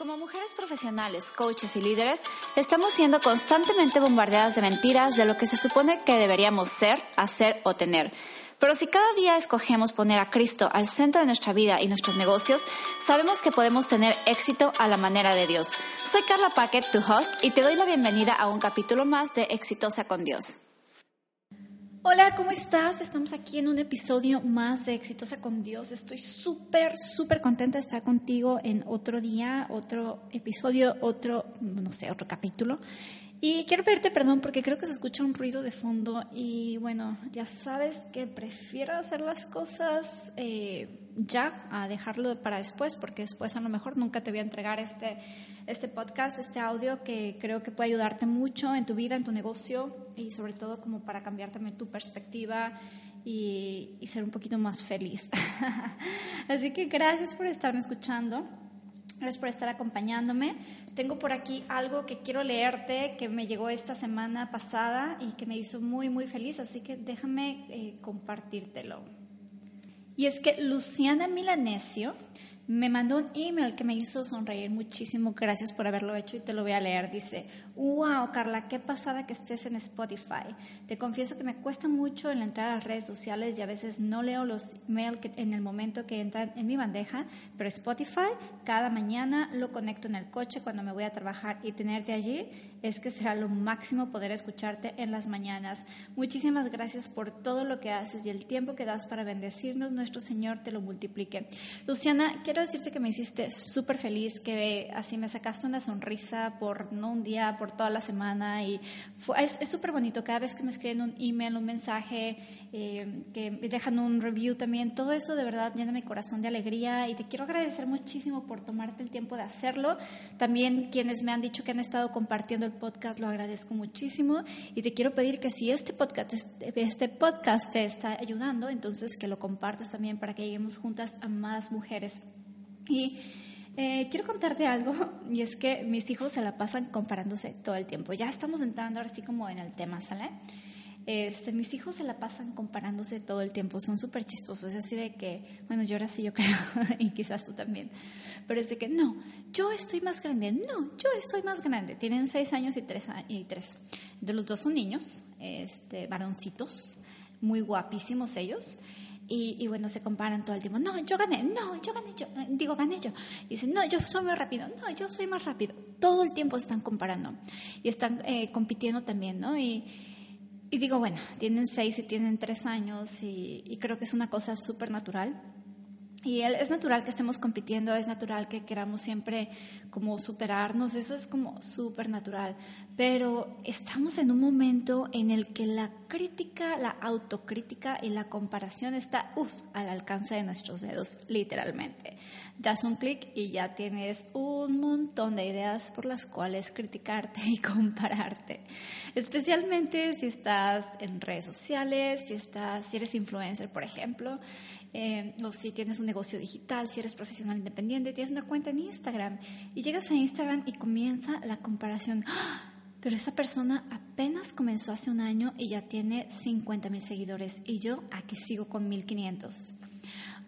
Como mujeres profesionales, coaches y líderes, estamos siendo constantemente bombardeadas de mentiras de lo que se supone que deberíamos ser, hacer o tener. Pero si cada día escogemos poner a Cristo al centro de nuestra vida y nuestros negocios, sabemos que podemos tener éxito a la manera de Dios. Soy Carla Paquet, tu host, y te doy la bienvenida a un capítulo más de Exitosa con Dios. Hola, ¿cómo estás? Estamos aquí en un episodio más de Exitosa con Dios. Estoy súper, súper contenta de estar contigo en otro día, otro episodio, otro, no sé, otro capítulo. Y quiero pedirte perdón porque creo que se escucha un ruido de fondo y bueno, ya sabes que prefiero hacer las cosas eh, ya a dejarlo para después porque después a lo mejor nunca te voy a entregar este, este podcast, este audio que creo que puede ayudarte mucho en tu vida, en tu negocio y sobre todo como para cambiar también tu perspectiva y, ser un poquito más feliz. Así que gracias por estarme escuchando. Gracias por estar acompañándome. Tengo por aquí algo que quiero leerte que me llegó esta semana pasada y que me hizo muy, muy feliz, así que déjame eh, compartírtelo. Y es que Luciana Milanesio me mandó un email que me hizo sonreír muchísimo. Gracias por haberlo hecho y te lo voy a leer. Dice, wow, Carla, qué pasada que estés en Spotify. Te confieso que me cuesta mucho el entrar a las redes sociales y a veces no leo los emails en el momento que entran en mi bandeja, pero Spotify cada mañana lo conecto en el coche cuando me voy a trabajar y tenerte allí es que será lo máximo poder escucharte en las mañanas. Muchísimas gracias por todo lo que haces y el tiempo que das para bendecirnos. Nuestro Señor te lo multiplique. Luciana, quiero decirte que me hiciste súper feliz, que así me sacaste una sonrisa por no un día, por toda la semana y es súper bonito cada vez que me escriben un email, un mensaje, eh, que dejan un review también, todo eso de verdad llena mi corazón de alegría y te quiero agradecer muchísimo por tomarte el tiempo de hacerlo. También quienes me han dicho que han estado compartiendo el podcast, lo agradezco muchísimo y te quiero pedir que si este podcast, este podcast te está ayudando, entonces que lo compartas también para que lleguemos juntas a más mujeres. Y eh, quiero contarte algo, y es que mis hijos se la pasan comparándose todo el tiempo. Ya estamos entrando ahora sí como en el tema, ¿sale? Este, mis hijos se la pasan comparándose todo el tiempo, son súper chistosos, es así de que, bueno, yo ahora sí yo creo, y quizás tú también, pero es de que, no, yo estoy más grande, no, yo estoy más grande. Tienen seis años y tres, y tres. De los dos son niños, este, varoncitos, muy guapísimos ellos, y, bueno, se comparan todo el tiempo. No, yo gané, no, yo gané, yo, eh, digo, gané yo. Y dicen, no, yo soy más rápido, no, yo soy más rápido. Todo el tiempo se están comparando y están eh, compitiendo también, ¿no? Y, y, digo, bueno, tienen seis y tienen tres años y, y creo que es una cosa súper natural y es natural que estemos compitiendo, es natural que queramos siempre como superarnos, eso es como súper natural. Pero estamos en un momento en el que la crítica, la autocrítica y la comparación está uf, al alcance de nuestros dedos, literalmente. Das un clic y ya tienes un montón de ideas por las cuales criticarte y compararte. Especialmente si estás en redes sociales, si, estás, si eres influencer, por ejemplo. Eh, o si tienes un negocio digital, si eres profesional independiente, tienes una cuenta en Instagram y llegas a Instagram y comienza la comparación. ¡Ah! Pero esa persona apenas comenzó hace un año y ya tiene 50 mil seguidores y yo aquí sigo con 1500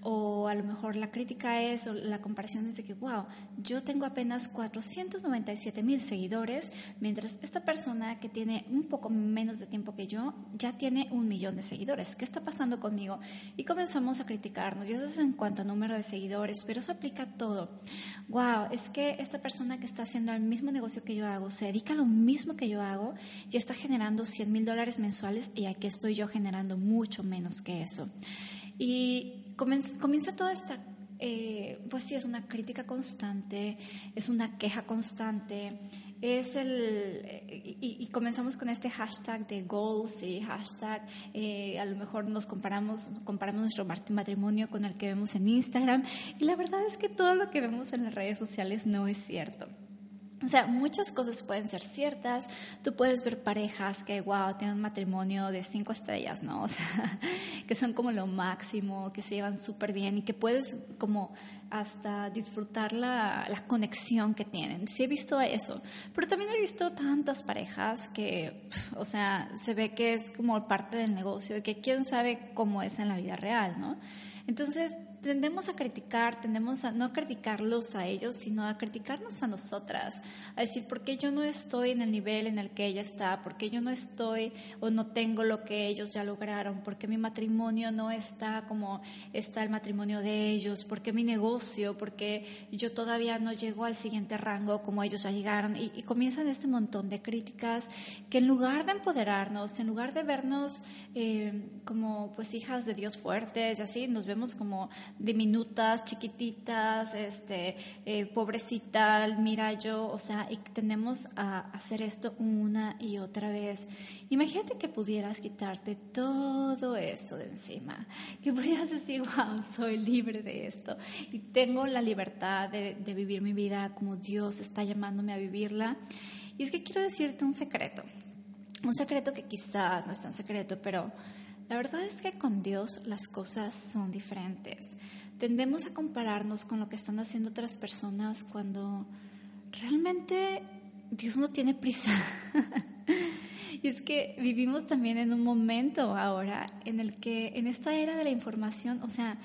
o a lo mejor la crítica es, o la comparación es de que, wow, yo tengo apenas 497 mil seguidores, mientras esta persona que tiene un poco menos de tiempo que yo ya tiene un millón de seguidores. ¿Qué está pasando conmigo? Y comenzamos a criticarnos, y eso es en cuanto a número de seguidores, pero eso aplica a todo. Wow, es que esta persona que está haciendo el mismo negocio que yo hago, se dedica a lo mismo que yo hago, ya está generando 100 mil dólares mensuales y aquí estoy yo generando mucho menos que eso. Y comienza, toda esta eh, pues sí, es una crítica constante, es una queja constante, es el, y, comenzamos con este hashtag de goals y hashtag, eh, a lo mejor nos comparamos, comparamos nuestro matrimonio con el que vemos en Instagram y la verdad es que todo lo que vemos en las redes sociales no es cierto. O sea, muchas cosas pueden ser ciertas. Tú puedes ver parejas que, wow, tienen un matrimonio de cinco estrellas, ¿no? O sea, que son como lo máximo, que se llevan súper bien y que puedes como hasta disfrutar la, la, conexión que tienen. Sí he visto eso, pero también he visto tantas parejas que, o sea, se ve que es como parte del negocio y que quién sabe cómo es en la vida real, ¿no? Entonces, tendemos a criticar, tendemos a no criticarlos a ellos, sino a criticarnos a nosotras, a decir, ¿por qué yo no estoy en el nivel en el que ella está? ¿Por qué yo no estoy o no tengo lo que ellos ya lograron? ¿Por qué mi matrimonio no está como está el matrimonio de ellos? ¿Por qué mi negocio? ¿Por qué yo todavía no llego al siguiente rango como ellos ya llegaron? Y, comienzan este montón de críticas que en lugar de empoderarnos, en lugar de vernos eh, como pues hijas de Dios fuertes y así, nos vemos como diminutas, chiquititas, este, eh, pobrecita, mira yo, o sea, y tenemos a hacer esto una y otra vez. Imagínate que pudieras quitarte todo eso de encima, que pudieras decir, wow, soy libre de esto y tengo la libertad de, de vivir mi vida como Dios está llamándome a vivirla. Y es que quiero decirte un secreto, un secreto que quizás no es tan secreto, pero la verdad es que con Dios las cosas son diferentes. Tendemos a compararnos con lo que están haciendo otras personas cuando realmente Dios no tiene prisa. y es que vivimos también en un momento ahora en el que en esta era de la información, o sea,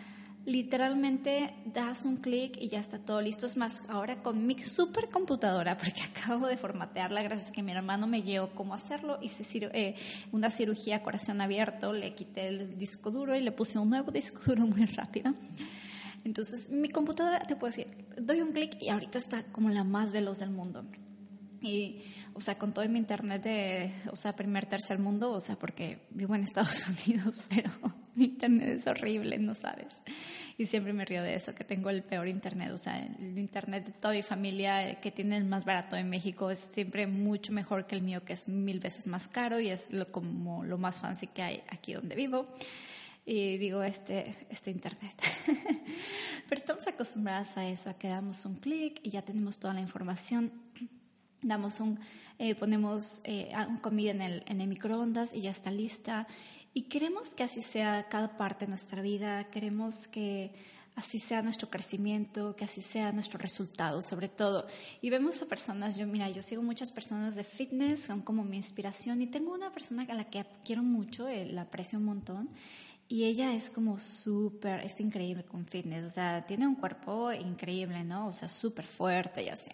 literalmente das un clic y ya está todo listo. Es más, ahora con mi supercomputadora, porque acabo de formatearla gracias a que mi hermano me guió cómo hacerlo, hice eh, una cirugía corazón abierto, le quité el disco duro y le puse un nuevo disco duro muy rápido. Entonces, mi computadora, te puedo decir, doy un clic y ahorita está como la más veloz del mundo. Y, o sea, con todo mi internet de, o sea, primer, tercer mundo, o sea, porque vivo en Estados Unidos, pero mi internet es horrible, no sabes. Y siempre me río de eso, que tengo el peor internet. O sea, el internet de toda mi familia, eh, que tiene el más barato en México, es siempre mucho mejor que el mío, que es mil veces más caro y es lo, como lo más fancy que hay aquí donde vivo. Y digo, este, este internet. Pero estamos acostumbradas a eso, a que damos un clic y ya tenemos toda la información damos un, eh, ponemos eh, comida en el, en el microondas y ya está lista. Y queremos que así sea cada parte de nuestra vida, queremos que así sea nuestro crecimiento, que así sea nuestro resultado, sobre todo. Y vemos a personas, yo mira, yo sigo muchas personas de fitness, son como mi inspiración, y tengo una persona a la que quiero mucho, eh, la aprecio un montón, y ella es como súper, es increíble con fitness, o sea, tiene un cuerpo increíble, ¿no? O sea, súper fuerte y así.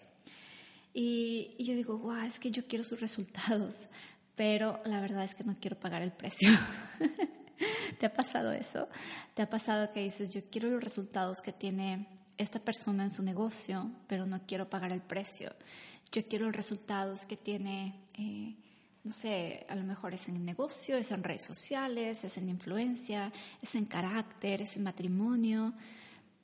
Y, yo digo, guau, es que yo quiero sus resultados pero la verdad es que no quiero pagar el precio. ¿Te ha pasado eso? ¿Te ha pasado que dices, yo quiero los resultados que tiene esta persona en su negocio, pero no quiero pagar el precio? Yo quiero los resultados que tiene, eh, no sé, a lo mejor es en negocio, es en redes sociales, es en influencia, es en carácter, es en matrimonio.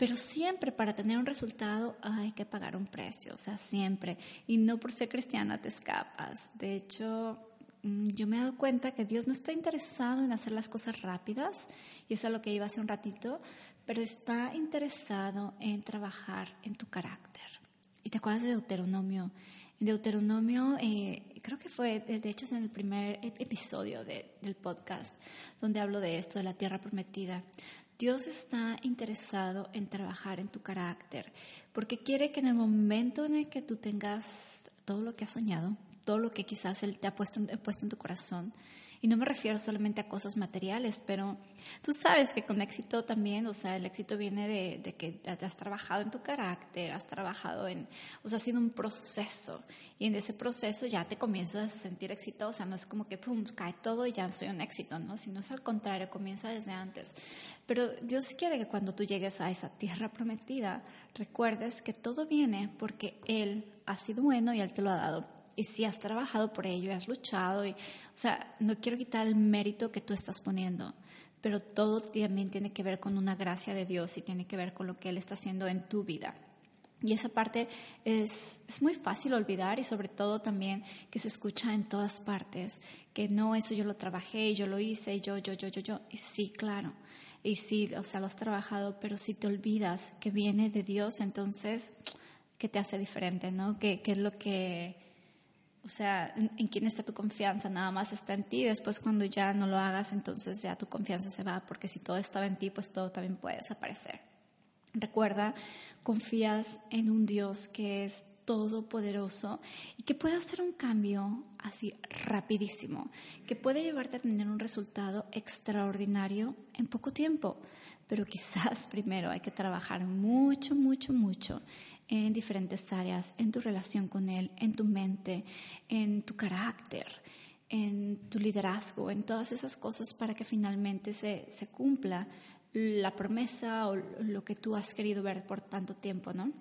Pero siempre para tener un resultado hay que pagar un precio, o sea, siempre. Y no por ser cristiana te escapas. De hecho, Mm, yo me he dado cuenta que Dios no está interesado en hacer las cosas rápidas, y eso es lo que iba hace un ratito, pero está interesado en trabajar en tu carácter. ¿Y te acuerdas de Deuteronomio? En Deuteronomio, eh, creo que fue, de hecho es en el primer episodio del podcast, donde hablo de esto, de la tierra prometida. Dios está interesado en trabajar en tu carácter, porque quiere que en el momento en el que tú tengas todo lo que has soñado, todo lo que quizás Él te ha puesto, puesto en tu corazón. Y no me refiero solamente a cosas materiales, pero tú sabes que con éxito también, o sea, el éxito viene de, que has trabajado en tu carácter, has trabajado en, o sea, ha sido un proceso. Y en ese proceso ya te comienzas a sentir exitosa, no es como que, pum, cae todo y ya soy un éxito, ¿no? Sino es al contrario, comienza desde antes. Pero Dios quiere que cuando tú llegues a esa tierra prometida, recuerdes que todo viene porque Él ha sido bueno y Él te lo ha dado y si has trabajado por ello y has luchado, y, o sea, no quiero quitar el mérito que tú estás poniendo, pero todo también tiene que ver con una gracia de Dios y tiene que ver con lo que Él está haciendo en tu vida. Y esa parte es, es, muy fácil olvidar y sobre todo también que se escucha en todas partes, que no, eso yo lo trabajé y yo lo hice y yo, yo, yo, yo, yo. Y sí, claro, y sí, o sea, lo has trabajado, pero si te olvidas que viene de Dios, entonces, ¿qué te hace diferente, no? ¿Qué, qué es lo que, o sea, en, en, quién está tu confianza? Nada más está en ti. Después cuando ya no lo hagas, entonces ya tu confianza se va, porque si todo estaba en ti, pues todo también puede desaparecer. Recuerda, confías en un Dios que es todopoderoso y que puede hacer un cambio así rapidísimo, que puede llevarte a tener un resultado extraordinario en poco tiempo. Pero quizás primero hay que trabajar mucho, mucho, mucho en diferentes áreas, en tu relación con Él, en tu mente, en tu carácter, en tu liderazgo, en todas esas cosas para que finalmente se, se cumpla la promesa o lo que tú has querido ver por tanto tiempo, ¿no?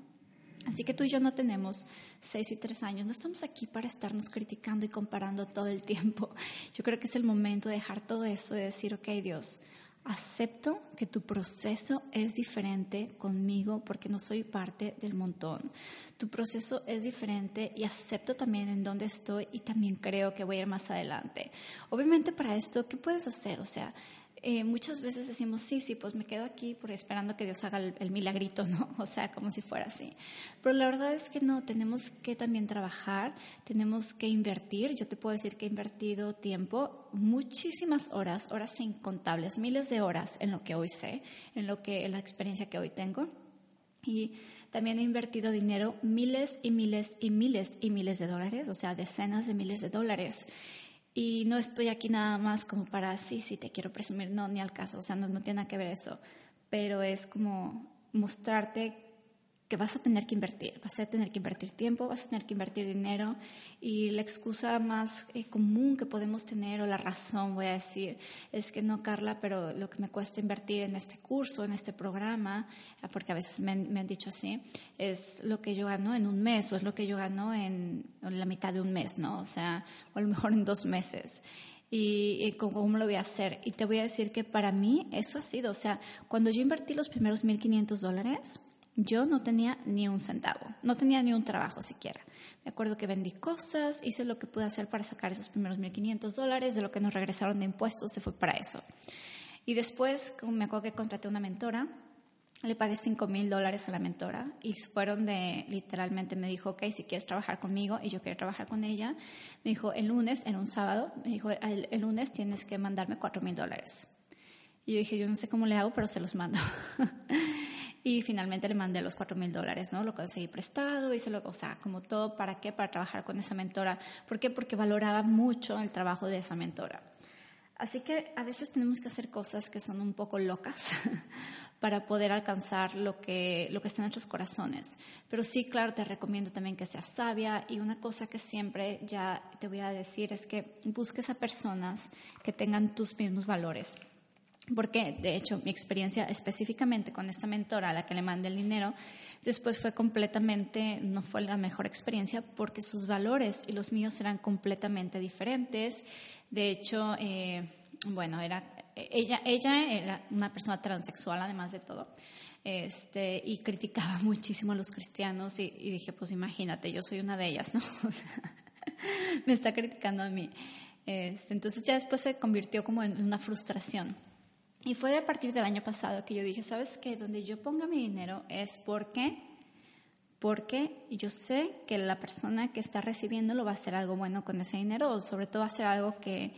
Así que tú y yo no tenemos seis y tres años, no estamos aquí para estarnos criticando y comparando todo el tiempo. Yo creo que es el momento de dejar todo eso y decir, ok Dios, acepto que tu proceso es diferente conmigo porque no soy parte del montón. Tu proceso es diferente y acepto también en dónde estoy y también creo que voy a ir más adelante. Obviamente para esto, ¿qué puedes hacer? O sea, eh, muchas veces decimos, sí, sí, pues me quedo aquí por esperando que Dios haga el, milagrito, ¿no? O sea, como si fuera así. Pero la verdad es que no, tenemos que también trabajar, tenemos que invertir. Yo te puedo decir que he invertido tiempo, muchísimas horas, horas incontables, miles de horas en lo que hoy sé, en lo que, en la experiencia que hoy tengo. Y también he invertido dinero, miles y miles y miles y miles de dólares, o sea, decenas de miles de dólares. Y no estoy aquí nada más como para, sí, sí, te quiero presumir, no, ni al caso, o sea, no, no tiene nada que ver eso, pero es como mostrarte que vas a tener que invertir, vas a tener que invertir tiempo, vas a tener que invertir dinero y la excusa más eh, común que podemos tener o la razón, voy a decir, es que no, Carla, pero lo que me cuesta invertir en este curso, en este programa, ah, porque a veces me, me han dicho así, es lo que yo gano en un mes o es lo que yo gano en, en la mitad de un mes, ¿no? O sea, o a lo mejor en dos meses y, y, cómo lo voy a hacer. Y te voy a decir que para mí eso ha sido, o sea, cuando yo invertí los primeros 1.500 dólares, yo no tenía ni un centavo, no tenía ni un trabajo siquiera. Me acuerdo que vendí cosas, hice lo que pude hacer para sacar esos primeros 1.500 dólares, de lo que nos regresaron de impuestos, se fue para eso. Y después me acuerdo que contraté una mentora, le pagué 5 mil dólares a la mentora y fueron de, literalmente me dijo, ok, si quieres trabajar conmigo y yo quiero trabajar con ella, me dijo, el lunes, en un sábado, me dijo, el, el lunes tienes que mandarme 4 mil dólares. Y yo dije, yo no sé cómo le hago, pero se los mando. Y finalmente le mandé los cuatro mil dólares, ¿no? Lo conseguí prestado, hice lo, o sea, como todo, ¿para qué? Para trabajar con esa mentora. ¿Por qué? Porque valoraba mucho el trabajo de esa mentora. Así que a veces tenemos que hacer cosas que son un poco locas para poder alcanzar lo que, lo que está en nuestros corazones. Pero sí, claro, te recomiendo también que seas sabia y una cosa que siempre ya te voy a decir es que busques a personas que tengan tus mismos valores porque de hecho mi experiencia específicamente con esta mentora a la que le mandé el dinero, después fue completamente, no fue la mejor experiencia porque sus valores y los míos eran completamente diferentes. De hecho, eh, bueno, era, ella, ella era una persona transexual además de todo. Este, y criticaba muchísimo a los cristianos y, dije, pues imagínate, yo soy una de ellas, ¿no? O sea, me está criticando a mí. Este, entonces ya después se convirtió como en una frustración y fue a partir del año pasado que yo dije, ¿sabes qué? Donde yo ponga mi dinero es porque, porque yo sé que la persona que está recibiendo lo va a hacer algo bueno con ese dinero o sobre todo va a hacer algo que,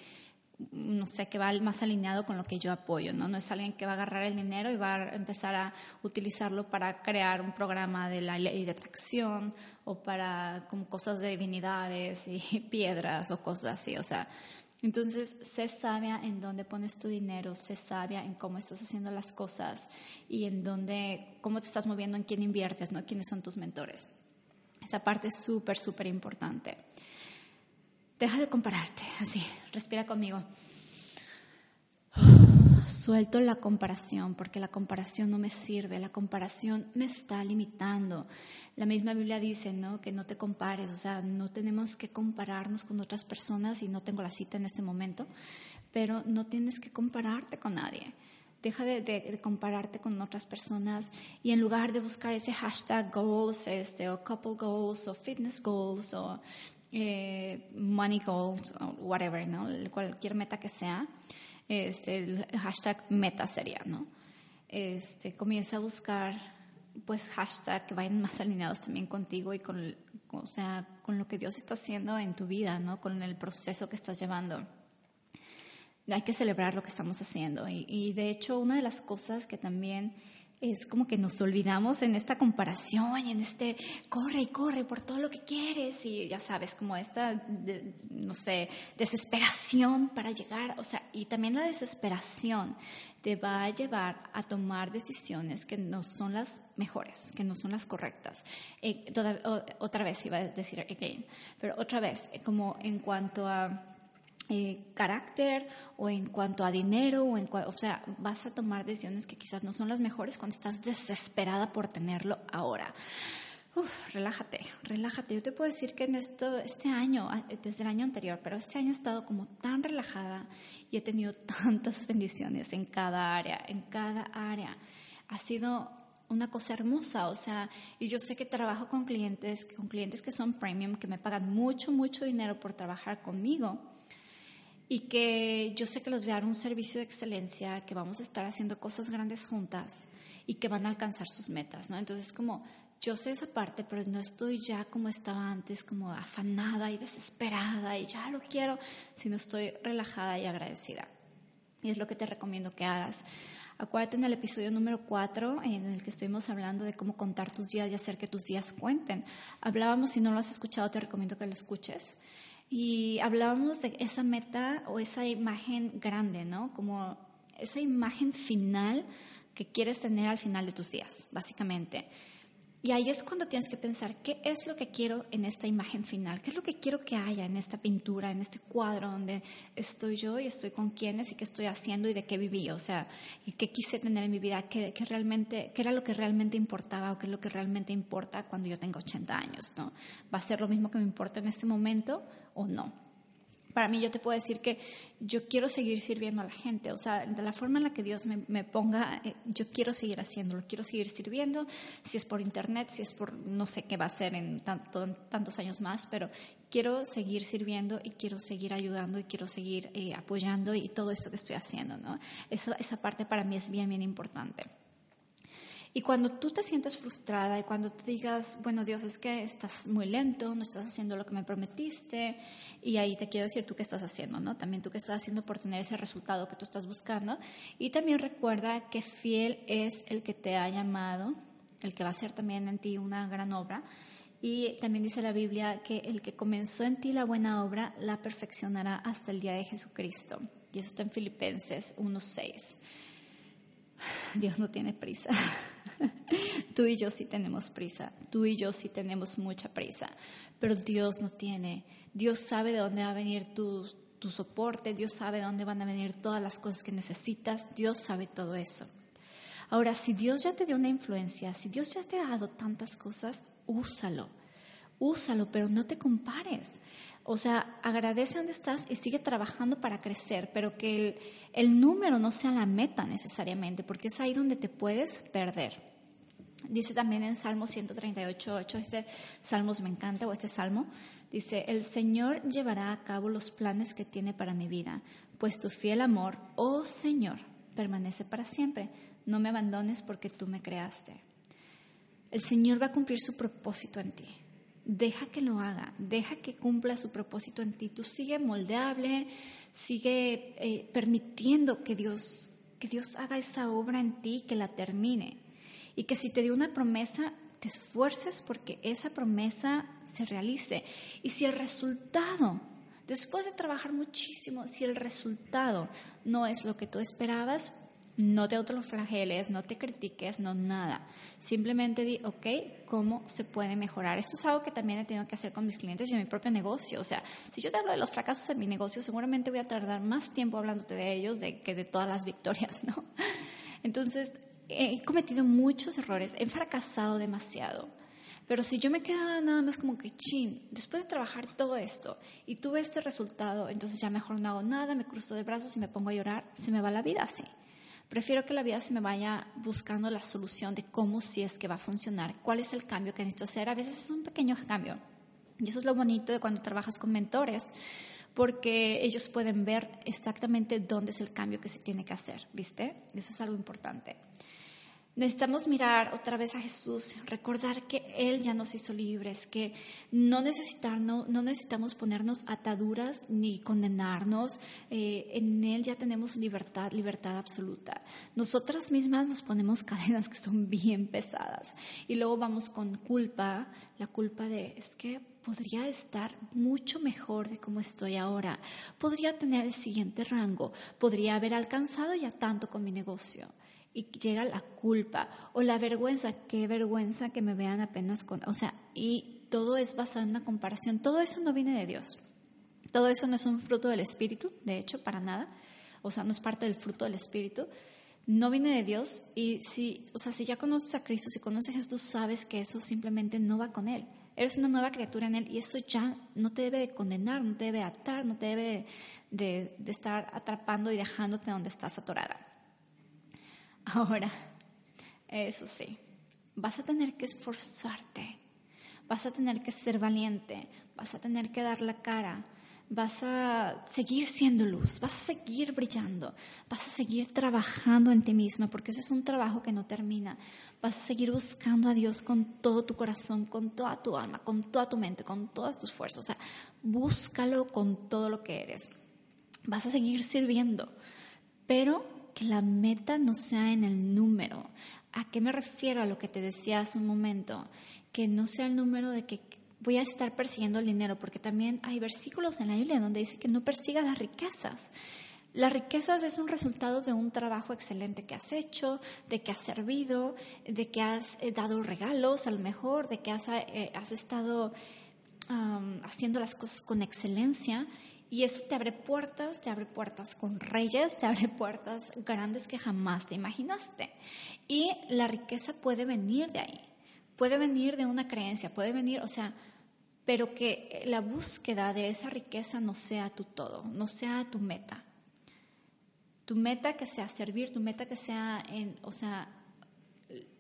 no sé, que va más alineado con lo que yo apoyo, ¿no? No es alguien que va a agarrar el dinero y va a empezar a utilizarlo para crear un programa de la ley de atracción o para como cosas de divinidades y piedras o cosas así, o sea, entonces, sé sabia en dónde pones tu dinero, sé sabia en cómo estás haciendo las cosas y en dónde, cómo te estás moviendo, en quién inviertes, ¿no? ¿Quiénes son tus mentores? Esa parte es súper, súper importante. Deja de compararte, así, respira conmigo. Suelto la comparación porque la comparación no me sirve, la comparación me está limitando. La misma Biblia dice, ¿no? Que no te compares, o sea, no tenemos que compararnos con otras personas y no tengo la cita en este momento, pero no tienes que compararte con nadie. Deja de, compararte con otras personas y en lugar de buscar ese hashtag goals, este, o couple goals, o fitness goals, o eh, money goals, o whatever, ¿no? Cualquier meta que sea, este, el hashtag meta sería, ¿no? Este, comienza a buscar pues hashtag que vayan más alineados también contigo y con, o sea, con lo que Dios está haciendo en tu vida, ¿no? Con el proceso que estás llevando hay que celebrar lo que estamos haciendo. Y, de hecho, una de las cosas que también es como que nos olvidamos en esta comparación y en este corre y corre por todo lo que quieres y ya sabes, como esta, no sé, desesperación para llegar, o sea, y también la desesperación te va a llevar a tomar decisiones que no son las mejores, que no son las correctas. Eh, otra vez iba a decir again, pero otra vez, como en cuanto a eh, carácter o en cuanto a dinero, o, en o sea, vas a tomar decisiones que quizás no son las mejores cuando estás desesperada por tenerlo ahora. Uf, relájate, relájate. Yo te puedo decir que en esto, este año, desde el año anterior, pero este año he estado como tan relajada y he tenido tantas bendiciones en cada área, en cada área. Ha sido una cosa hermosa, o sea, y yo sé que trabajo con clientes, con clientes que son premium, que me pagan mucho, mucho dinero por trabajar conmigo y que yo sé que les voy a dar un servicio de excelencia, que vamos a estar haciendo cosas grandes juntas y que van a alcanzar sus metas, ¿no? Entonces, como yo sé esa parte, pero no estoy ya como estaba antes, como afanada y desesperada y ya lo quiero, sino estoy relajada y agradecida. Y es lo que te recomiendo que hagas. Acuérdate en el episodio número 4, en el que estuvimos hablando de cómo contar tus días y hacer que tus días cuenten. Hablábamos, si no lo has escuchado, te recomiendo que lo escuches. Y hablábamos de esa meta o esa imagen grande, ¿no? Como esa imagen final que quieres tener al final de tus días, básicamente. Y ahí es cuando tienes que pensar, ¿qué es lo que quiero en esta imagen final? ¿Qué es lo que quiero que haya en esta pintura, en este cuadro donde estoy yo y estoy con quiénes y qué estoy haciendo y de qué viví? O sea, qué quise tener en mi vida, qué, realmente, qué era lo que realmente importaba o qué es lo que realmente importa cuando yo tengo 80 años, ¿no? ¿Va a ser lo mismo que me importa en este momento o no? para mí yo te puedo decir que yo quiero seguir sirviendo a la gente, o sea, de la forma en la que Dios me, ponga, eh, yo quiero seguir haciéndolo, quiero seguir sirviendo, si es por internet, si es por, no sé qué va a ser en tantos años más, pero quiero seguir sirviendo y quiero seguir ayudando y quiero seguir eh, apoyando y todo esto que estoy haciendo, ¿no? esa parte para mí es bien, bien importante. Y cuando tú te sientes frustrada y cuando tú digas, bueno, Dios, es que estás muy lento, no estás haciendo lo que me prometiste, y ahí te quiero decir tú qué estás haciendo, ¿no? También tú qué estás haciendo por tener ese resultado que tú estás buscando. Y también recuerda que fiel es el que te ha llamado, el que va a hacer también en ti una gran obra. Y también dice la Biblia que el que comenzó en ti la buena obra la perfeccionará hasta el día de Jesucristo. Y eso está en Filipenses 1.6. Dios no tiene prisa. Tú y yo sí tenemos prisa. Tú y yo sí tenemos mucha prisa. Pero Dios no tiene. Dios sabe de dónde va a venir tu, tu soporte. Dios sabe de dónde van a venir todas las cosas que necesitas. Dios sabe todo eso. Ahora, si Dios ya te dio una influencia, si Dios ya te ha dado tantas cosas, úsalo. Úsalo, pero no te compares. O sea, agradece donde estás y sigue trabajando para crecer, pero que el, el, número no sea la meta necesariamente, porque es ahí donde te puedes perder. Dice también en Salmo 138, 8, este salmo me encanta, o este salmo, dice, el Señor llevará a cabo los planes que tiene para mi vida, pues tu fiel amor, oh Señor, permanece para siempre. No me abandones porque tú me creaste. El Señor va a cumplir su propósito en ti deja que lo haga, deja que cumpla su propósito en ti. Tú sigue moldeable, sigue eh, permitiendo que Dios, que Dios haga esa obra en ti, que la termine. Y que si te dio una promesa, te esfuerces porque esa promesa se realice. Y si el resultado, después de trabajar muchísimo, si el resultado no es lo que tú esperabas, no te autoflageles, no te critiques, no nada. Simplemente di, ok, ¿cómo se puede mejorar? Esto es algo que también he tenido que hacer con mis clientes y en mi propio negocio. O sea, si yo te hablo de los fracasos en mi negocio, seguramente voy a tardar más tiempo hablándote de ellos de, que de todas las victorias, ¿no? Entonces, he cometido muchos errores, he fracasado demasiado. Pero si yo me quedaba nada más como que, chin, después de trabajar todo esto y tuve este resultado, entonces ya mejor no hago nada, me cruzo de brazos y me pongo a llorar, se me va la vida así. Prefiero que la vida se me vaya buscando la solución de cómo si es que va a funcionar, cuál es el cambio que necesito hacer. A veces es un pequeño cambio. Y eso es lo bonito de cuando trabajas con mentores, porque ellos pueden ver exactamente dónde es el cambio que se tiene que hacer, ¿viste? Eso es algo importante. Necesitamos mirar otra vez a Jesús, recordar que Él ya nos hizo libres, que no, no, no necesitamos ponernos ataduras ni condenarnos. Eh, en Él ya tenemos libertad, libertad absoluta. Nosotras mismas nos ponemos cadenas que son bien pesadas y luego vamos con culpa, la culpa de es que podría estar mucho mejor de como estoy ahora, podría tener el siguiente rango, podría haber alcanzado ya tanto con mi negocio y llega la culpa o la vergüenza, qué vergüenza que me vean apenas con, o sea, y todo es basado en una comparación, todo eso no viene de Dios, todo eso no es un fruto del Espíritu, de hecho, para nada, o sea, no es parte del fruto del Espíritu, no viene de Dios y si, o sea, si ya conoces a Cristo, si conoces a Jesús, sabes que eso simplemente no va con Él. Eres una nueva criatura en Él y eso ya no te debe de condenar, no te debe de atar, no te debe de, de estar atrapando y dejándote donde estás atorada. Ahora, eso sí, vas a tener que esforzarte, vas a tener que ser valiente, vas a tener que dar la cara, vas a seguir siendo luz, vas a seguir brillando, vas a seguir trabajando en ti misma, porque ese es un trabajo que no termina. Vas a seguir buscando a Dios con todo tu corazón, con toda tu alma, con toda tu mente, con todas tus fuerzas. O sea, búscalo con todo lo que eres. Vas a seguir sirviendo, pero que la meta no sea en el número. ¿A qué me refiero a lo que te decía hace un momento? Que no sea el número de que voy a estar persiguiendo el dinero, porque también hay versículos en la Biblia donde dice que no persigas las riquezas. Las riquezas es un resultado de un trabajo excelente que has hecho, de que has servido, de que has eh, dado regalos a lo mejor, de que has, eh, has estado haciendo las cosas con excelencia y eso te abre puertas, te abre puertas con reyes, te abre puertas grandes que jamás te imaginaste. Y la riqueza puede venir de ahí, puede venir de una creencia, puede venir, o sea, pero que la búsqueda de esa riqueza no sea tu todo, no sea tu meta. Tu meta que sea servir, tu meta que sea, o sea,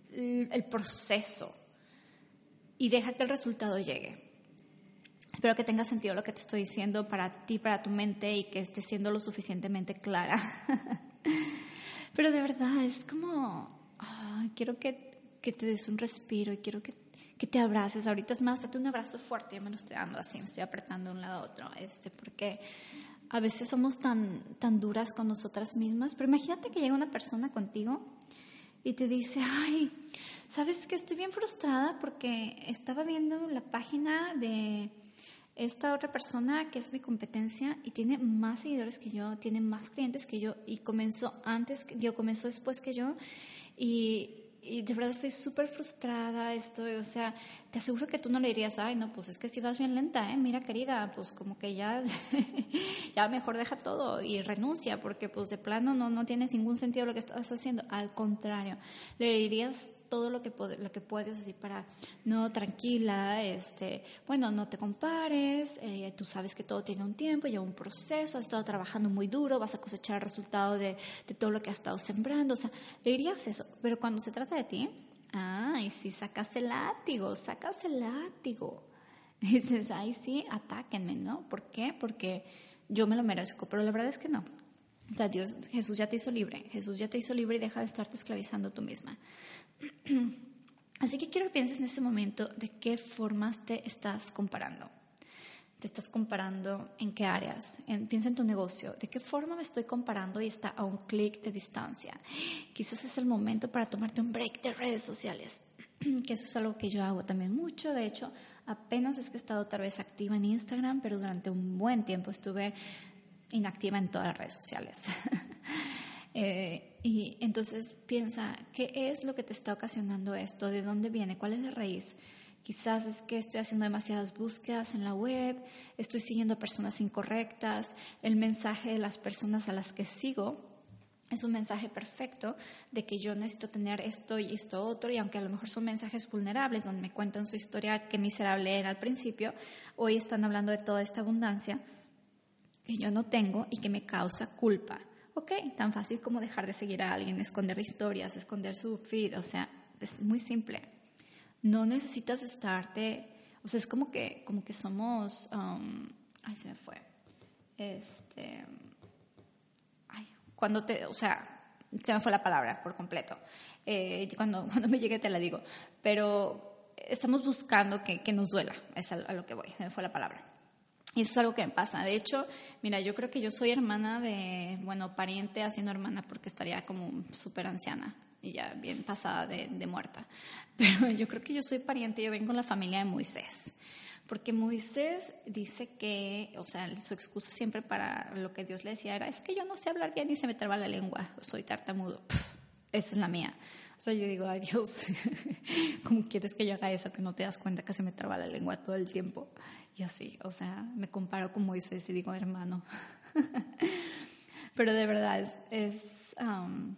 el proceso. Y deja que el resultado llegue. Espero que tenga sentido lo que te estoy diciendo para ti, para tu mente y que esté siendo lo suficientemente clara. Pero de verdad es como, quiero que, que, te des un respiro y quiero que, que, te abraces. Ahorita es más, date un abrazo fuerte. Yo me lo estoy dando así, me estoy apretando de un lado a otro. Este, porque a veces somos tan, tan duras con nosotras mismas. Pero imagínate que llega una persona contigo y te dice, ay, sabes que estoy bien frustrada porque estaba viendo la página de esta otra persona que es mi competencia y tiene más seguidores que yo, tiene más clientes que yo y comenzó antes, digo, comenzó después que yo y, y de verdad estoy súper frustrada, estoy, o sea, te aseguro que tú no le dirías, ay, no, pues es que si vas bien lenta, ¿eh? Mira, querida, pues como que ya, ya mejor deja todo y renuncia, porque pues de plano no, no tiene ningún sentido lo que estás haciendo. Al contrario, le dirías todo lo que, lo que puedes así para, no, tranquila, este, bueno, no te compares, eh, tú sabes que todo tiene un tiempo, lleva un proceso, has estado trabajando muy duro, vas a cosechar el resultado de, todo lo que has estado sembrando, o sea, le dirías eso, pero cuando se trata de ti, ay, sí, sacas el látigo, sacas el látigo. dices, ay, sí, atáquenme, ¿no? ¿Por qué? Porque yo me lo merezco, pero la verdad es que no. O sea, Dios, Jesús ya te hizo libre, Jesús ya te hizo libre y deja de estarte esclavizando tú misma. Así que quiero que pienses en ese momento de qué formas te estás comparando. Te estás comparando en qué áreas. piensa en tu negocio. ¿De qué forma me estoy comparando y está a un clic de distancia? Quizás es el momento para tomarte un break de redes sociales. que eso es algo que yo hago también mucho. De hecho, apenas es que he estado tal vez activa en Instagram, pero durante un buen tiempo estuve inactiva en todas las redes sociales. Eh, y entonces piensa, ¿qué es lo que te está ocasionando esto? ¿De dónde viene? ¿Cuál es la raíz? Quizás es que estoy haciendo demasiadas búsquedas en la web, estoy siguiendo personas incorrectas, el mensaje de las personas a las que sigo es un mensaje perfecto de que yo necesito tener esto y esto otro, y aunque a lo mejor son mensajes vulnerables donde me cuentan su historia, qué miserable era al principio, hoy están hablando de toda esta abundancia que yo no tengo y que me causa culpa. Ok, tan fácil como dejar de seguir a alguien, esconder historias, esconder su feed, o sea, es muy simple. No necesitas estarte, o sea, es como que, como que somos, um, ay, se me fue, este cuando te, o sea, se me fue la palabra por completo. Eh, cuando, cuando me llegue te la digo. Pero estamos buscando que, que nos duela, es a, lo que voy, se me fue la palabra. Y eso es algo que me pasa. De hecho, mira, yo creo que yo soy hermana de, bueno, pariente haciendo hermana porque estaría como súper anciana y ya bien pasada de, de, muerta. Pero yo creo que yo soy pariente, yo vengo con la familia de Moisés. Porque Moisés dice que, o sea, su excusa siempre para lo que Dios le decía era, es que yo no sé hablar bien y se me traba la lengua, soy tartamudo. esa es la mía. O sea, yo digo, ay Dios, ¿cómo quieres que yo haga eso? Que no te das cuenta que se me traba la lengua todo el tiempo. Y así, o sea, me comparo con Moisés y digo, hermano. Pero de verdad es... es um,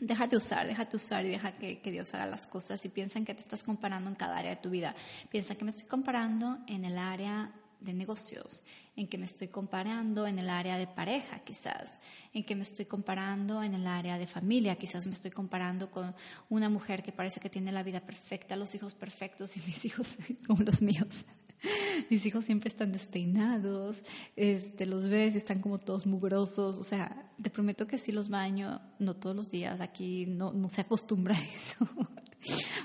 Déjate usar, déjate usar y deja que, Dios haga las cosas y piensa en que te estás comparando en cada área de tu vida. Piensa que me estoy comparando en el área de negocios, en que me estoy comparando en el área de pareja quizás, en que me estoy comparando en el área de familia, quizás me estoy comparando con una mujer que parece que tiene la vida perfecta, los hijos perfectos y mis hijos como los míos. Mis hijos siempre están despeinados, este, los ves están como todos mugrosos. O sea, te prometo que sí los baño, no todos los días. Aquí no, no se acostumbra a eso.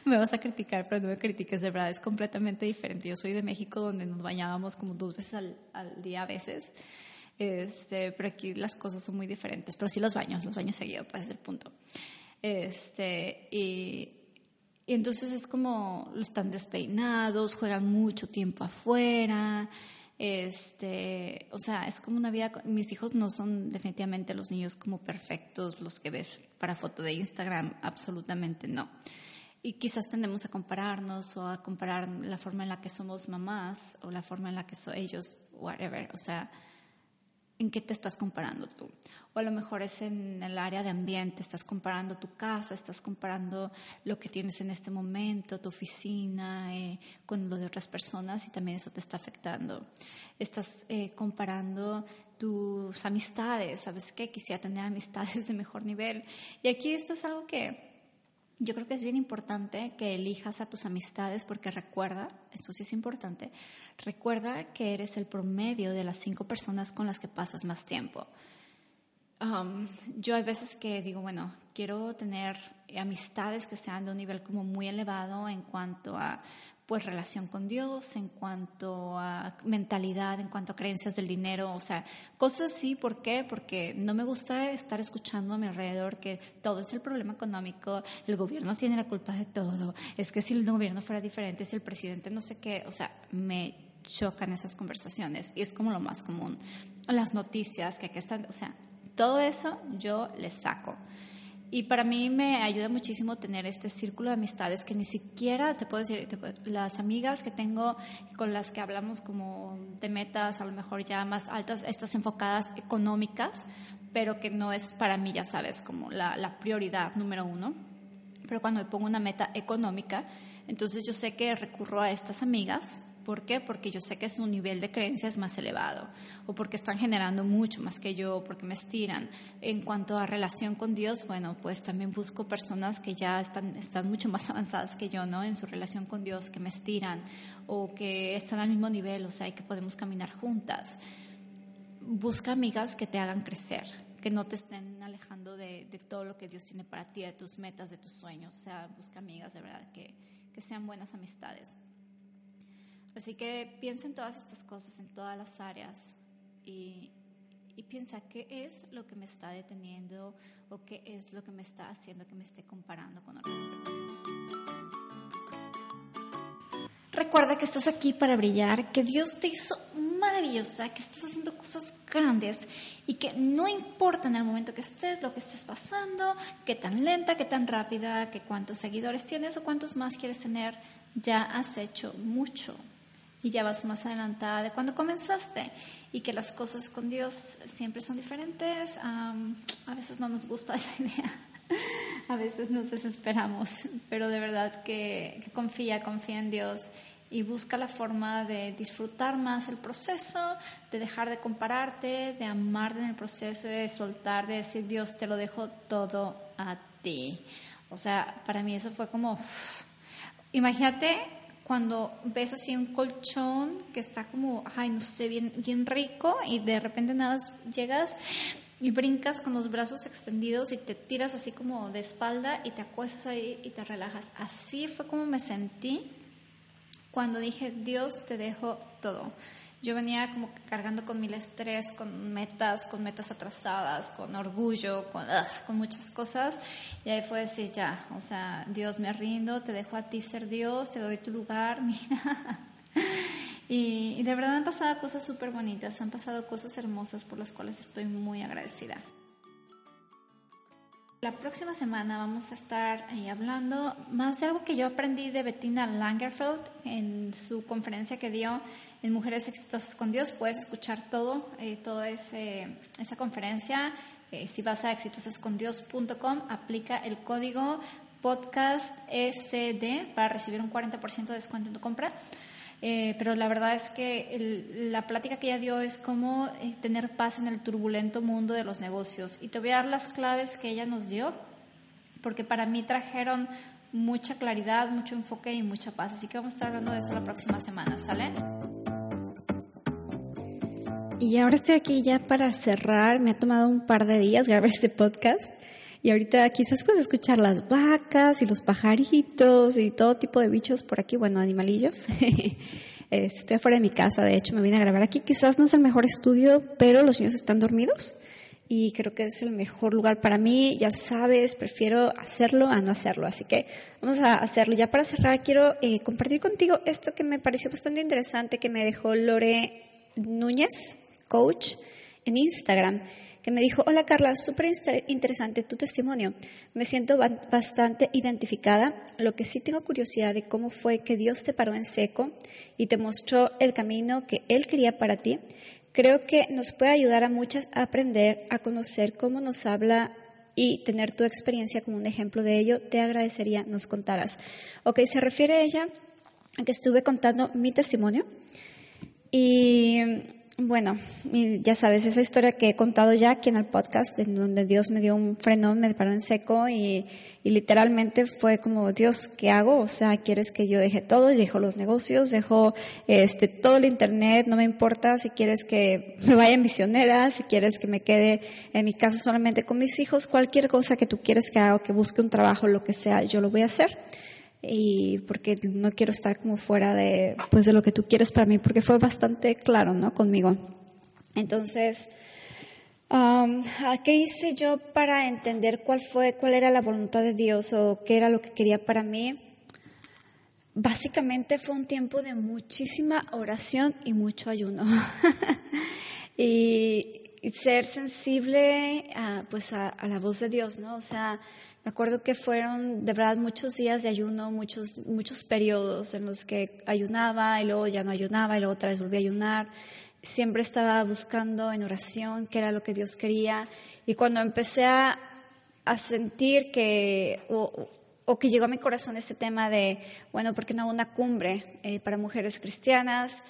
me vas a criticar, pero no me critiques, de verdad, es completamente diferente. Yo soy de México, donde nos bañábamos como dos veces al, al día a veces. Este, pero aquí las cosas son muy diferentes. Pero sí los baños, los baños seguidos, pues es el punto. Este, y y entonces es como están despeinados, juegan mucho tiempo afuera. Este, o sea, es como una vida. Mis hijos no son definitivamente los niños como perfectos, los que ves para foto de Instagram, absolutamente no. Y quizás tendemos a compararnos o a comparar la forma en la que somos mamás o la forma en la que son ellos, whatever. O sea, ¿en qué te estás comparando tú? O a lo mejor es en el área de ambiente, estás comparando tu casa, estás comparando lo que tienes en este momento, tu oficina, eh, con lo de otras personas y también eso te está afectando. Estás eh, comparando tus amistades, ¿sabes qué? Quisiera tener amistades de mejor nivel. Y aquí esto es algo que yo creo que es bien importante que elijas a tus amistades porque recuerda, esto sí es importante, recuerda que eres el promedio de las cinco personas con las que pasas más tiempo. Um, yo hay veces que digo, bueno, quiero tener amistades que sean de un nivel como muy elevado en cuanto a pues relación con Dios, en cuanto a mentalidad, en cuanto a creencias del dinero, o sea, cosas así, ¿por qué? Porque no me gusta estar escuchando a mi alrededor que todo es el problema económico, el gobierno tiene la culpa de todo, es que si el gobierno fuera diferente, si el presidente no sé qué, o sea, me chocan esas conversaciones y es como lo más común. Las noticias que aquí están, o sea, todo eso yo les saco. Y para mí me ayuda muchísimo tener este círculo de amistades que ni siquiera, te puedo decir, las amigas que tengo con las que hablamos como de metas, a lo mejor ya más altas, estas enfocadas económicas, pero que no es para mí, ya sabes, como la, la prioridad número uno. Pero cuando me pongo una meta económica, entonces yo sé que recurro a estas amigas ¿Por qué? Porque yo sé que su nivel de creencia es más elevado o porque están generando mucho más que yo, porque me estiran. En cuanto a relación con Dios, bueno, pues también busco personas que ya están, están mucho más avanzadas que yo, ¿no? En su relación con Dios, que me estiran o que están al mismo nivel, o sea, y que podemos caminar juntas. Busca amigas que te hagan crecer, que no te estén alejando de, de, todo lo que Dios tiene para ti, de tus metas, de tus sueños. O sea, busca amigas de verdad que, que sean buenas amistades. Así que piensa en todas estas cosas, en todas las áreas y, piensa qué es lo que me está deteniendo o qué es lo que me está haciendo que me esté comparando con otras personas. Recuerda que estás aquí para brillar, que Dios te hizo maravillosa, que estás haciendo cosas grandes y que no importa en el momento que estés, lo que estés pasando, qué tan lenta, qué tan rápida, qué cuántos seguidores tienes o cuántos más quieres tener, ya has hecho mucho y ya vas más adelantada de cuando comenzaste y que las cosas con Dios siempre son diferentes. a veces no nos gusta esa idea, a veces nos desesperamos, pero de verdad que, confía, confía en Dios y busca la forma de disfrutar más el proceso, de dejar de compararte, de amarte en el proceso, de soltar, de decir Dios te lo dejo todo a ti. O sea, para mí eso fue como, imagínate cuando ves así un colchón que está como, ay, no sé, bien, bien rico y de repente nada más llegas y brincas con los brazos extendidos y te tiras así como de espalda y te acuestas ahí y te relajas. Así fue como me sentí cuando dije, Dios, te dejo todo. Yo venía como cargando con mil estrés, con metas, con metas atrasadas, con orgullo, con, con muchas cosas. Y ahí fue decir, ya, o sea, Dios, me rindo, te dejo a ti ser Dios, te doy tu lugar, mira. Y, y de verdad han pasado cosas súper bonitas, han pasado cosas hermosas por las cuales estoy muy agradecida. La próxima semana vamos a estar eh, hablando más de algo que yo aprendí de Bettina Langerfeld en su conferencia que dio en Mujeres Exitosas con Dios. Puedes escuchar todo, eh, toda esa conferencia. Eh, si vas a exitosascondios.com, aplica el código podcast SD para recibir un 40% de descuento en tu compra. Eh, pero la verdad es que la plática que ella dio es cómo eh, tener paz en el turbulento mundo de los negocios. Y te voy a dar las claves que ella nos dio, porque para mí trajeron mucha claridad, mucho enfoque y mucha paz. Así que vamos a estar hablando de eso la próxima semana, ¿sale? Y ahora estoy aquí ya para cerrar. Me ha tomado un par de días grabar este podcast. Y ahorita quizás puedes escuchar las vacas y los pajaritos y todo tipo de bichos por aquí, bueno, animalillos. Este, estoy afuera de mi casa, de hecho me vine a grabar aquí. Quizás no es el mejor estudio, pero los niños están dormidos y creo que es el mejor lugar para mí. Ya sabes, prefiero hacerlo a no hacerlo, así que vamos a hacerlo. Ya para cerrar, quiero eh, compartir contigo esto que me pareció bastante interesante que me dejó Lore Núñez, coach, en Instagram que me dijo, hola Carla, súper interesante tu testimonio. Me siento bastante identificada. Lo que sí tengo curiosidad de cómo fue que Dios te paró en seco y te mostró el camino que Él quería para ti. Creo que nos puede ayudar a muchas a aprender, a conocer cómo nos habla y tener tu experiencia como un ejemplo de ello. Te agradecería nos contaras. Ok, se refiere ella a que estuve contando mi testimonio y bueno, ya sabes, esa historia que he contado ya aquí en el podcast, en donde Dios me dio un freno, me paró en seco y, literalmente fue como, Dios, ¿qué hago? O sea, ¿quieres que yo deje todo? Y dejo los negocios, dejo este, todo el internet, no me importa si quieres que me vaya misionera, si quieres que me quede en mi casa solamente con mis hijos, cualquier cosa que tú quieres que haga, que busque un trabajo, lo que sea, yo lo voy a hacer y porque no quiero estar como fuera de, pues, de lo que tú quieres para mí, porque fue bastante claro, ¿no? Conmigo. Entonces, um, ¿qué hice yo para entender cuál fue, cuál era la voluntad de Dios o qué era lo que quería para mí? Básicamente fue un tiempo de muchísima oración y mucho ayuno. y, ser sensible pues a, a la voz de Dios, ¿no? O sea, me acuerdo que fueron de verdad muchos días de ayuno, muchos, muchos periodos en los que ayunaba y luego ya no ayunaba y luego otra vez volví a ayunar. Siempre estaba buscando en oración qué era lo que Dios quería. Y cuando empecé a, sentir que, o, que llegó a mi corazón este tema de, bueno, ¿por qué no una cumbre eh, para mujeres cristianas?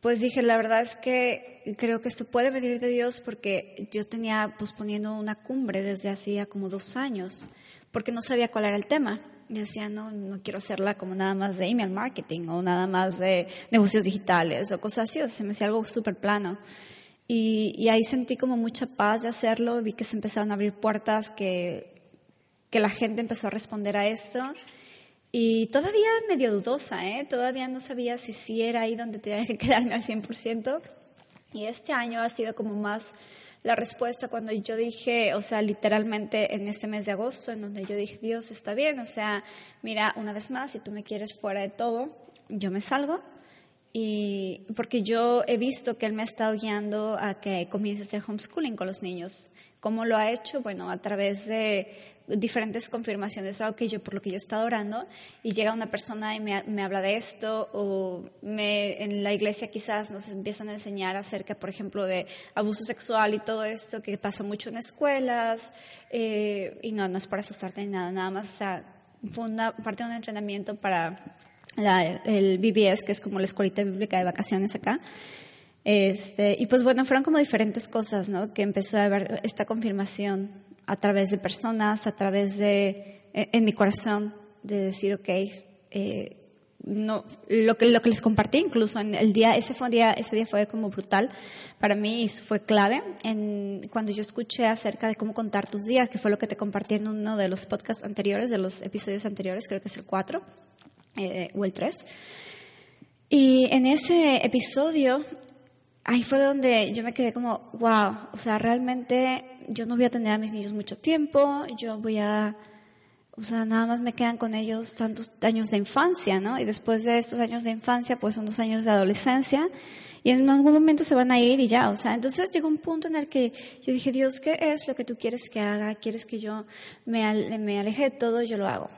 Pues dije, la verdad es que creo que esto puede venir de Dios porque yo tenía posponiendo una cumbre desde hacía como dos años, porque no sabía cuál era el tema. Y decía, no, no quiero hacerla como nada más de email marketing o nada más de negocios digitales o cosas así, o sea, se me hacía algo súper plano. Y, ahí sentí como mucha paz de hacerlo, vi que se empezaron a abrir puertas, que, que la gente empezó a responder a esto y todavía medio dudosa, ¿eh? Todavía no sabía si sí era ahí donde tenía que quedarme al 100%. Y este año ha sido como más la respuesta cuando yo dije, o sea, literalmente en este mes de agosto, en donde yo dije, Dios está bien, o sea, mira, una vez más, si tú me quieres fuera de todo, yo me salgo. Y porque yo he visto que Él me ha estado guiando a que comience a hacer homeschooling con los niños. ¿Cómo lo ha hecho? Bueno, a través de diferentes confirmaciones, algo que yo, por lo que yo he estado orando, y llega una persona y me, me habla de esto, o me, en la iglesia quizás nos empiezan a enseñar acerca, por ejemplo, de abuso sexual y todo esto que pasa mucho en escuelas, eh, y no, no es para asustarte ni nada, nada más, o sea, fue una parte de un entrenamiento para la, el BBS, que es como la escuelita bíblica de vacaciones acá, este, y pues bueno, fueron como diferentes cosas, ¿no? Que empezó a haber esta confirmación a través de personas, a través de, eh, en mi corazón, de decir, ok, eh, no, lo que, lo que les compartí incluso en el día, ese fue un día, ese día fue como brutal para mí y fue clave en, cuando yo escuché acerca de cómo contar tus días, que fue lo que te compartí en uno de los podcasts anteriores, de los episodios anteriores, creo que es el 4 eh, o el 3. Y en ese episodio, ahí fue donde yo me quedé como, wow, o sea, realmente yo no voy a tener a mis niños mucho tiempo, yo voy a, o sea, nada más me quedan con ellos tantos años de infancia, ¿no? Y después de estos años de infancia, pues son dos años de adolescencia y en algún momento se van a ir y ya, o sea, entonces llegó un punto en el que yo dije, Dios, ¿qué es lo que tú quieres que haga? ¿Quieres que yo me, me aleje de todo? Yo lo hago.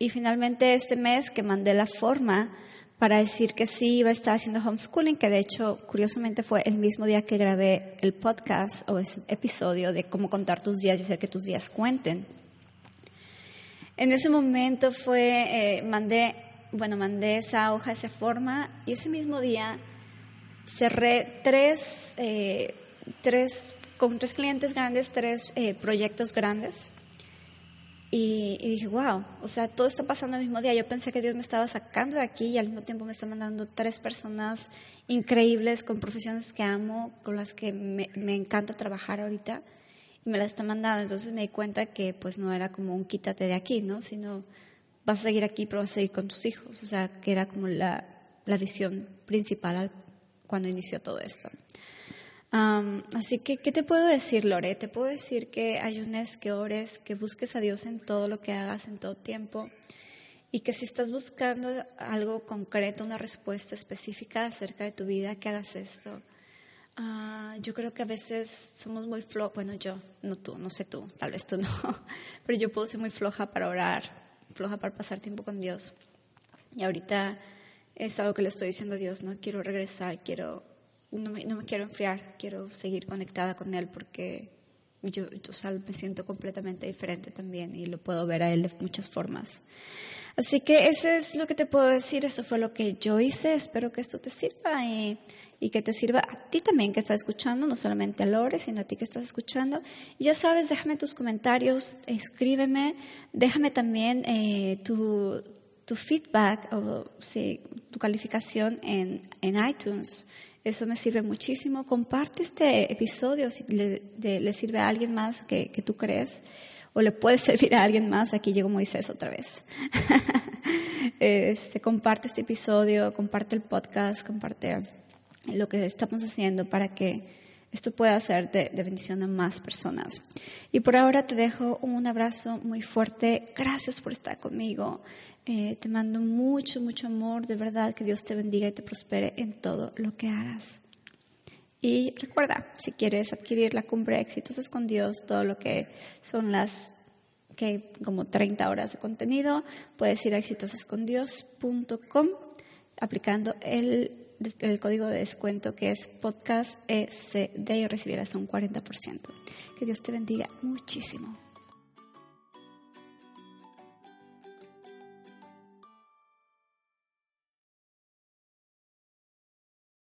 Y finalmente este mes que mandé la forma para decir que sí iba a estar haciendo homeschooling, que de hecho, curiosamente, fue el mismo día que grabé el podcast o ese episodio de cómo contar tus días y hacer que tus días cuenten. En ese momento fue, eh, mandé, bueno, mandé esa hoja, esa forma, y ese mismo día cerré tres, eh, tres con tres clientes grandes, tres eh, proyectos grandes y, dije, wow, o sea, todo está pasando el mismo día. Yo pensé que Dios me estaba sacando de aquí y al mismo tiempo me está mandando tres personas increíbles con profesiones que amo, con las que me, me encanta trabajar ahorita y me las está mandando. Entonces me di cuenta que pues no era como un quítate de aquí, ¿no? Sino vas a seguir aquí, pero vas a seguir con tus hijos. O sea, que era como la, la visión principal cuando inició todo esto así que, ¿qué te puedo decir, Lore? Te puedo decir que ayunes, que ores, que busques a Dios en todo lo que hagas, en todo tiempo. Y que si estás buscando algo concreto, una respuesta específica acerca de tu vida, que hagas esto. Ah, yo creo que a veces somos muy flojos, bueno yo, no tú, no sé tú, tal vez tú no, pero yo puedo ser muy floja para orar, floja para pasar tiempo con Dios. Y ahorita es algo que le estoy diciendo a Dios, no quiero regresar, quiero no me, no me quiero enfriar, quiero seguir conectada con Él porque yo, me siento completamente diferente también y lo puedo ver a Él de muchas formas. Así que eso es lo que te puedo decir, eso fue lo que yo hice, espero que esto te sirva y, y que te sirva a ti también que estás escuchando, no solamente a Lore, sino a ti que estás escuchando. Ya sabes, déjame tus comentarios, escríbeme, déjame también eh, tu, tu feedback o sí, tu calificación en, en iTunes. Eso me sirve muchísimo. Comparte este episodio si le, sirve a alguien más que, tú crees o le puede servir a alguien más. Aquí llegó Moisés otra vez. este, comparte este episodio, comparte el podcast, comparte lo que estamos haciendo para que esto pueda ser de, de, bendición a más personas. Y por ahora te dejo un abrazo muy fuerte. Gracias por estar conmigo. Eh, te mando mucho, mucho amor, de verdad, que Dios te bendiga y te prospere en todo lo que hagas. Y recuerda, si quieres adquirir la cumbre Exitosos con Dios, todo lo que son las que como 30 horas de contenido, puedes ir a exitosescondios.com aplicando el, el código de descuento que es podcast ECD y recibirás un 40%. Que Dios te bendiga muchísimo.